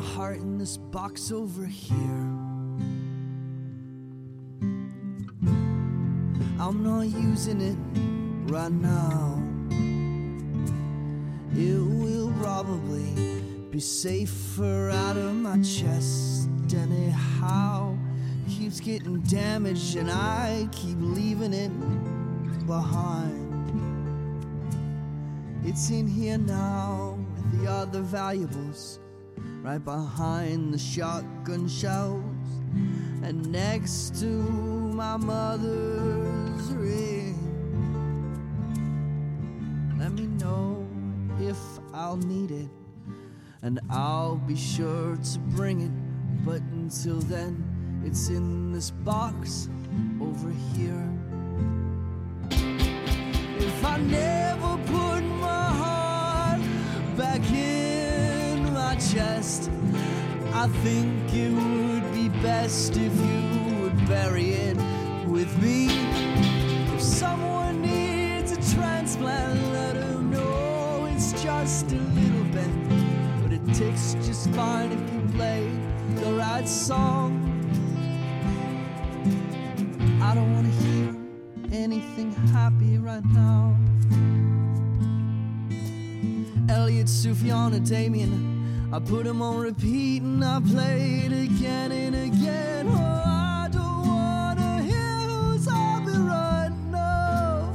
my heart in this box over here. I'm not using it right now. It will probably be safer out of my chest anyhow. Keeps getting damaged and I keep leaving it behind. It's in here now with the other valuables, right behind the shotgun shells and next to my mother's ring. Let me know if I'll need it, and I'll be sure to bring it. But until then, it's in this box over here. If I never put my heart back in chest, I think it would be best if you would bury it with me. If someone needs a transplant, let them know it's just a little bit. But it takes just fine if you play the right song. I don't want to hear anything happy right now. Elliot, Sufjan, and Damien. I put them on repeat and I play it again and again. Oh, I don't wanna hear who's happy right now.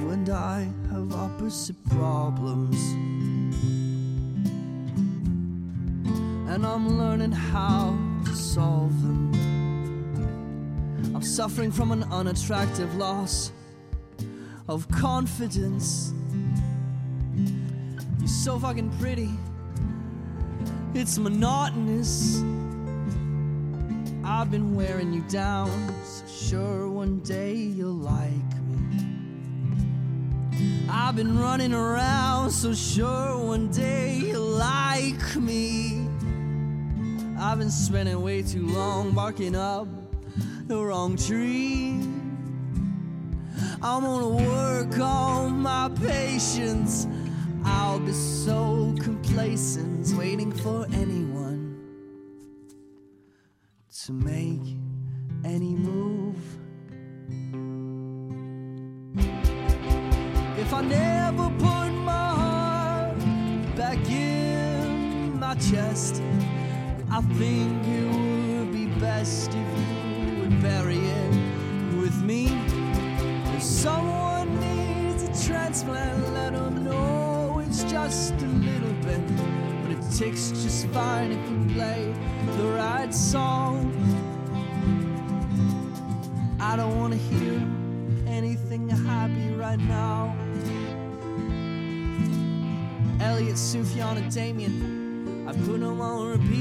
You and I have opposite problems. And I'm learning how to solve them. I'm suffering from an unattractive loss of confidence. You're so fucking pretty. It's monotonous. I've been wearing you down. So sure, one day you'll like me. I've been running around. So sure, one day you'll like me. I've been spending way too long barking up the wrong tree. I'm gonna work on my patience. I'll be so complacent, waiting for anyone to make any move. If I never put my heart back in my chest, I think it would be best if you would bury it with me. If someone needs a transplant, just a little bit. But it takes just fine if you play the right song. I don't want to hear anything happy right now. Elliot, Sufjan, and Damien. I put them on repeat